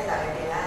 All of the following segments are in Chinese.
de la retirada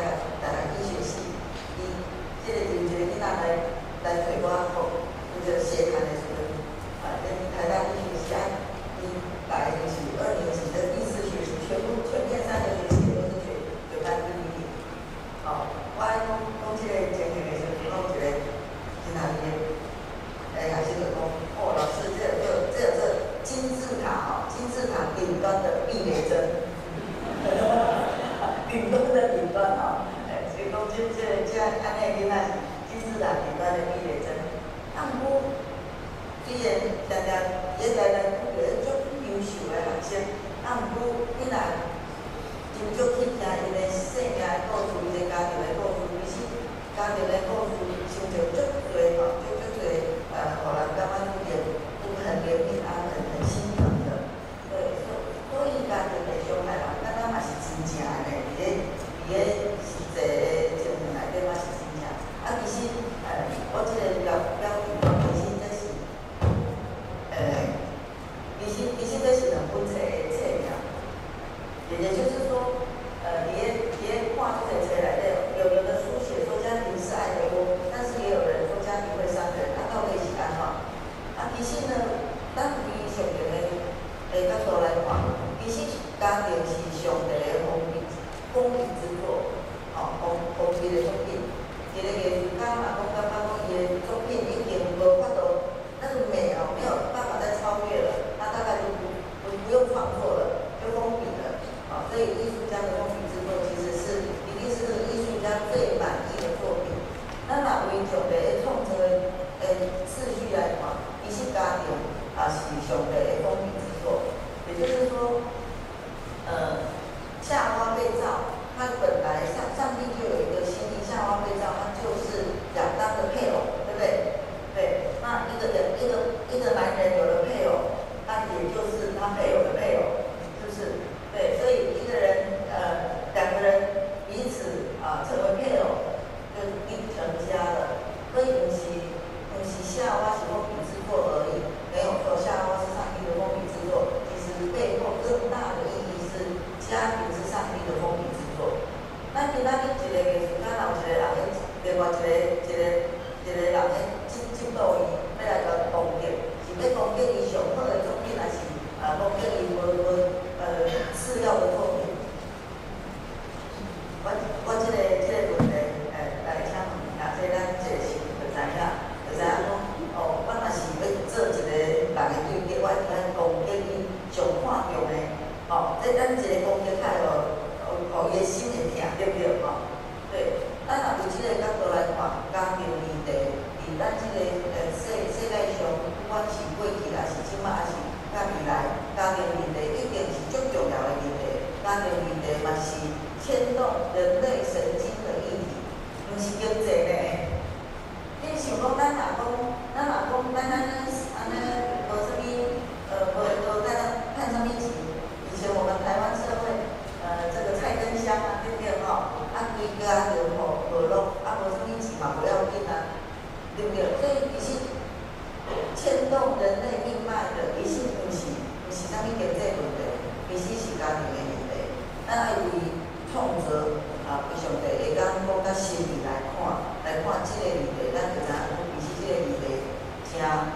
Saga. ingresos 哦，即咱一个工作太哦，哦，伊个心会疼，对不对？哦，对，咱若有即个角度来看，家庭问题，伫咱即个呃世世界上，不管是过去啦，是即摆，还是到未来，家庭问题一定是足重要个问题。家庭问题嘛是牵动人类神经的议题，毋是经济的。汝想讲，咱若讲，咱若讲，咱咱咱。对不对？所以其实牵动人类命脉的，其实不是不是啥物经济问题，其实是家庭的问题。咱爱为创造啊，非常地会当讲较心理来看，来看即个问题，咱就知影，其实即个问题正。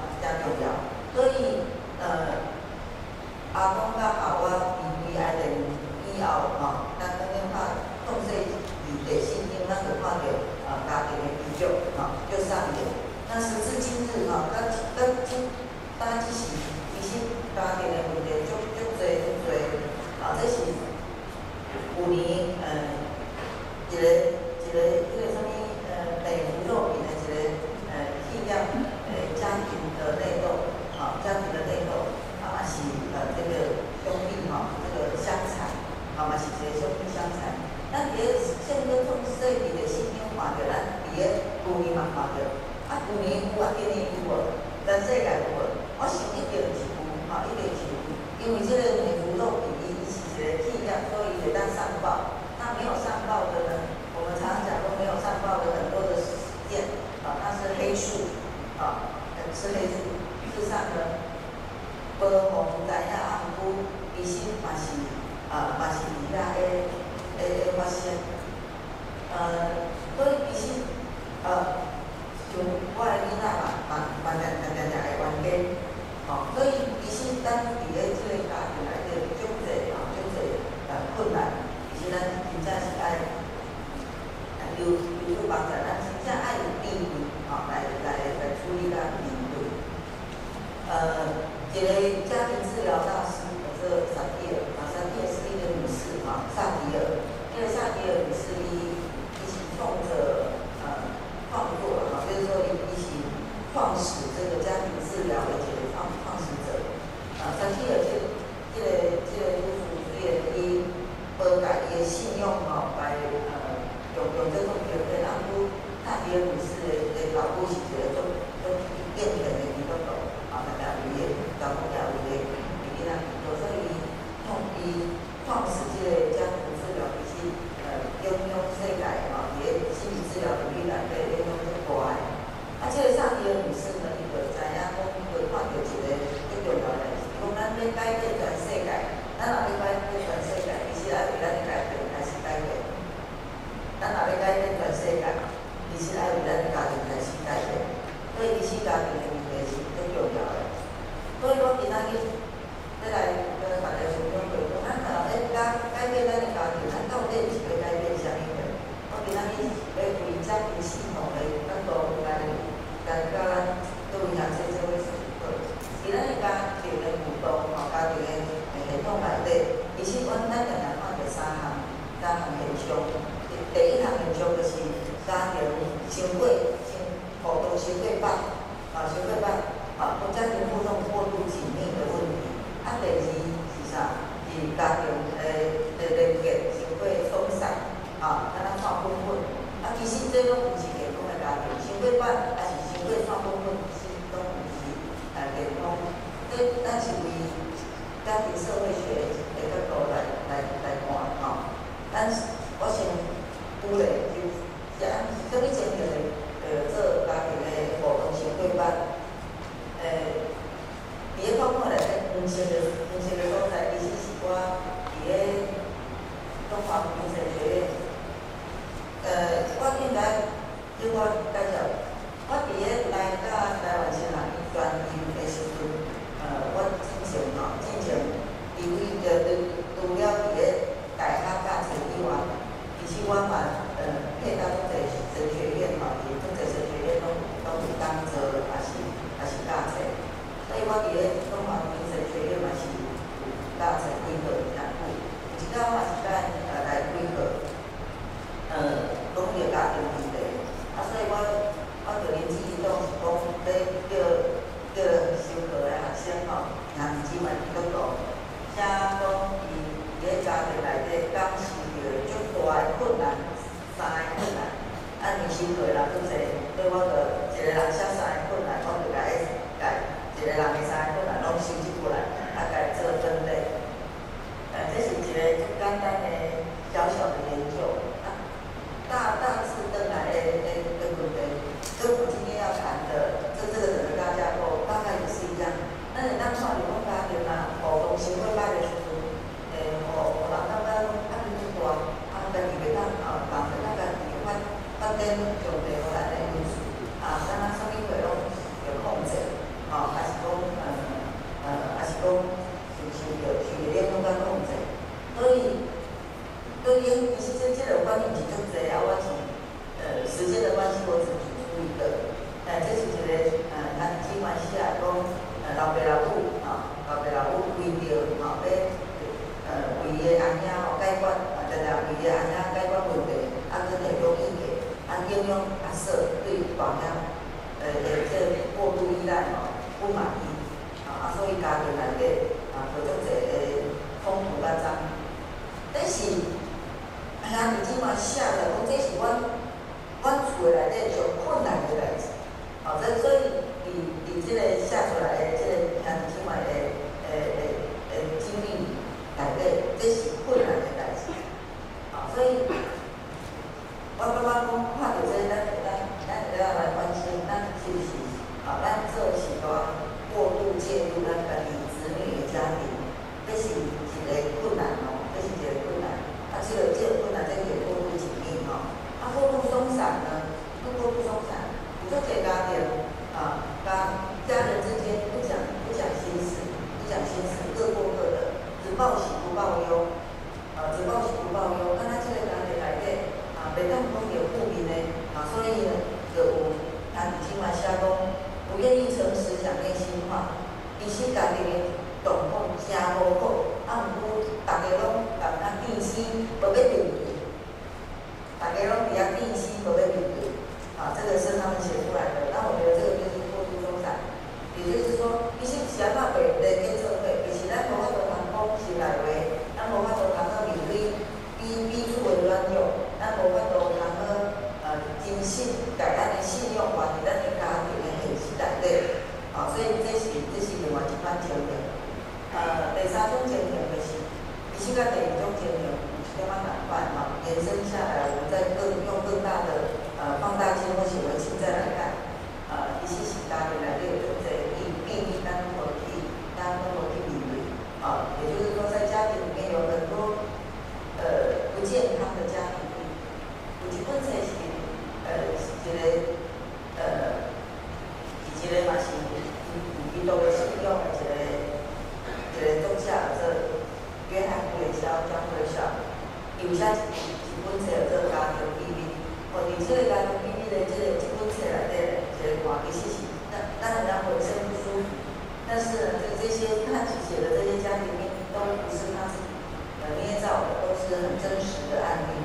实的，案例。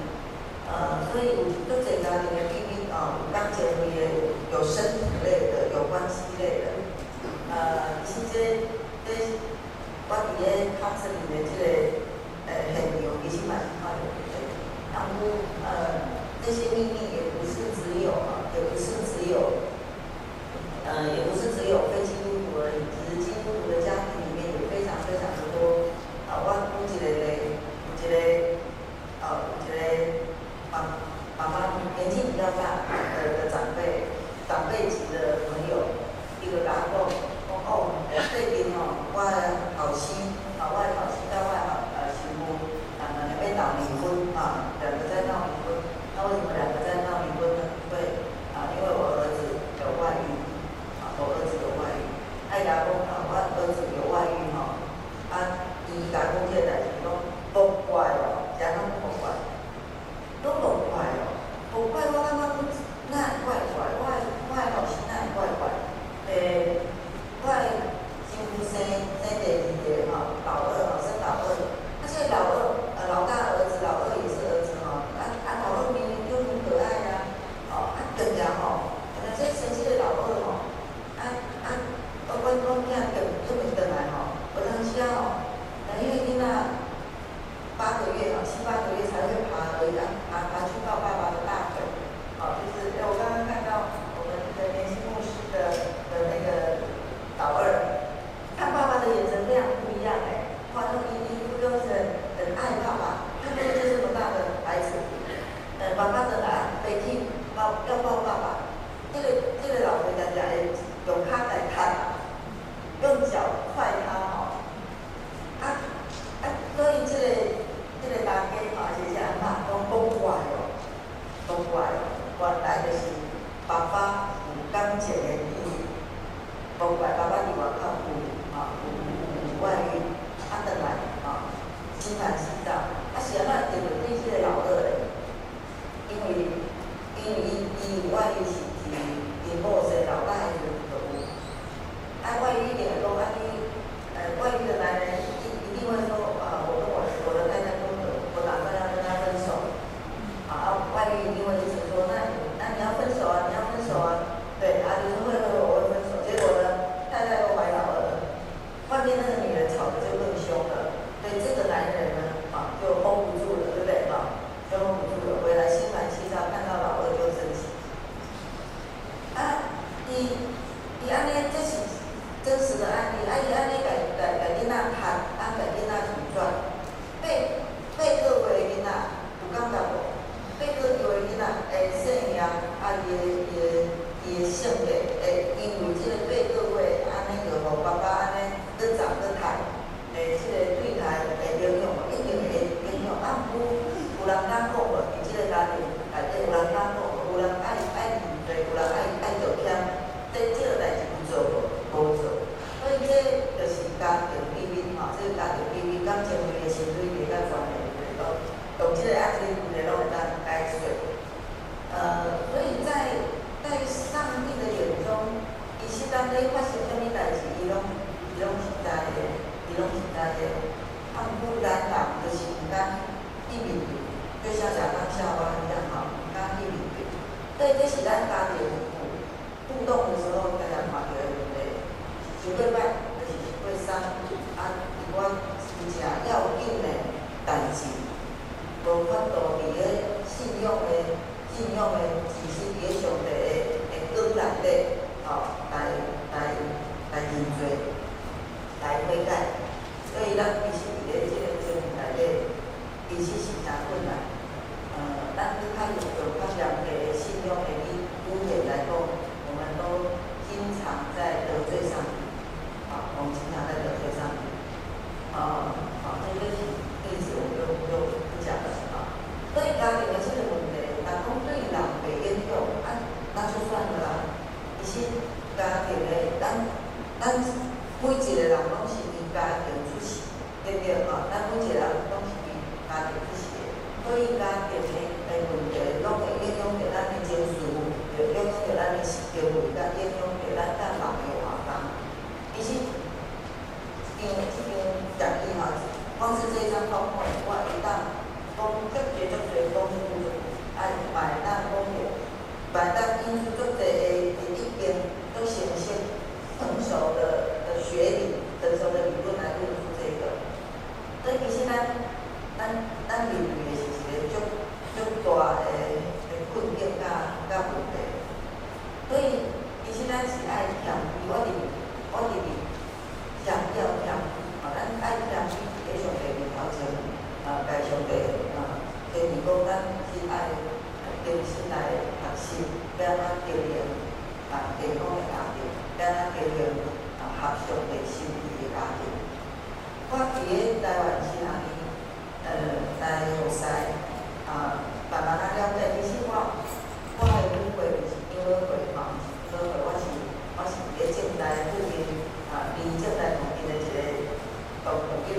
呃，所以不简单的一个秘密啊，当前你也有身体类的，有关系类的。呃，你现在对，我底下，他生里面这个，呃，很牛，已经蛮一的。对。然后，呃，这些秘密也不是只有啊，也不是只有，呃，也不是。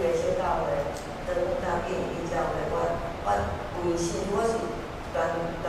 个小教会，当当地一教会，我我微信我是全。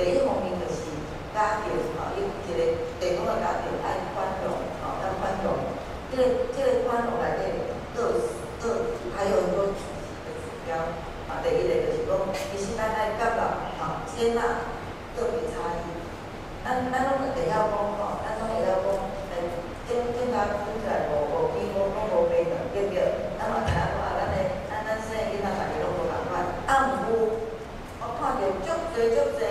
第一方面就是家庭吼，伊、一个传统的家庭爱宽容吼，爱、宽容。即、这个即、这个宽容内底，倒倒还有很多具体的指标。啊，第一个就是讲，其实咱爱接纳吼，接纳个别差异。咱咱拢会晓讲吼，咱拢会晓讲，诶，今正常讲出来无无变，无讲无变的，对不对？咱嘛知影看，咱诶，咱咱生囡仔，逐个拢无。啊，毋过我看着足侪足侪。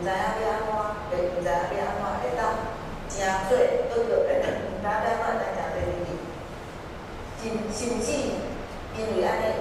毋知影要安怎，会毋知影要安怎会当，都知影要怎来真。真甚因为。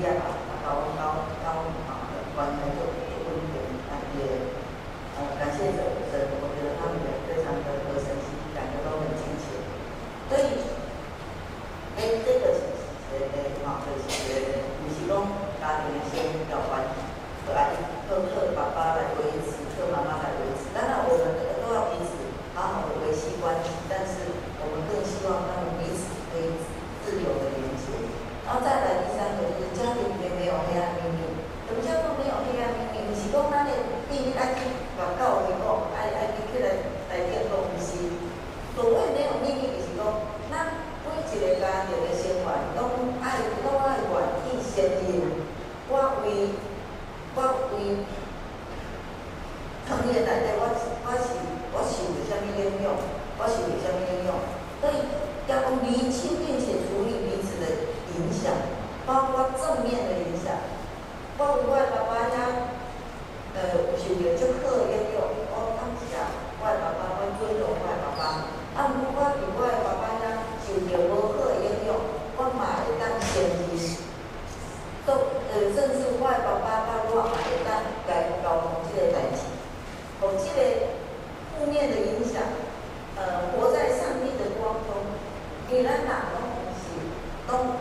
业啊，交交交啊，关系就就稳定，啊也，呃，感谢神神，我觉得他们也非常的和神心，感觉都很亲切。对，哎，这个是呃诶，哈，就是不是讲家庭先要关，和爱和和爸爸来维。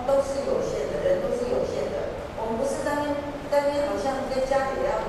都是有限的，人都是有限的。我们不是当天，当天好像在家里要。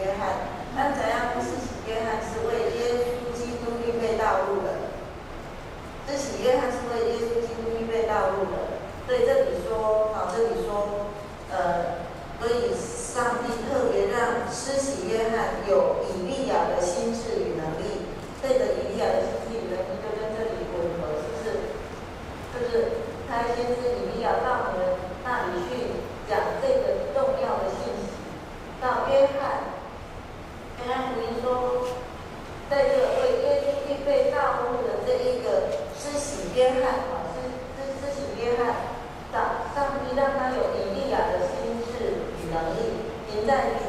约翰，但怎样不是约翰，是为耶稣基督预备道路的。这洗约翰是为耶稣基督预备道路的。所以这里说，啊，这里说，呃，所以上帝特别让施洗约翰有以利亚的心智与能力。这个以利亚的心智与能力就跟这里吻合，是不是？就是他先是以。that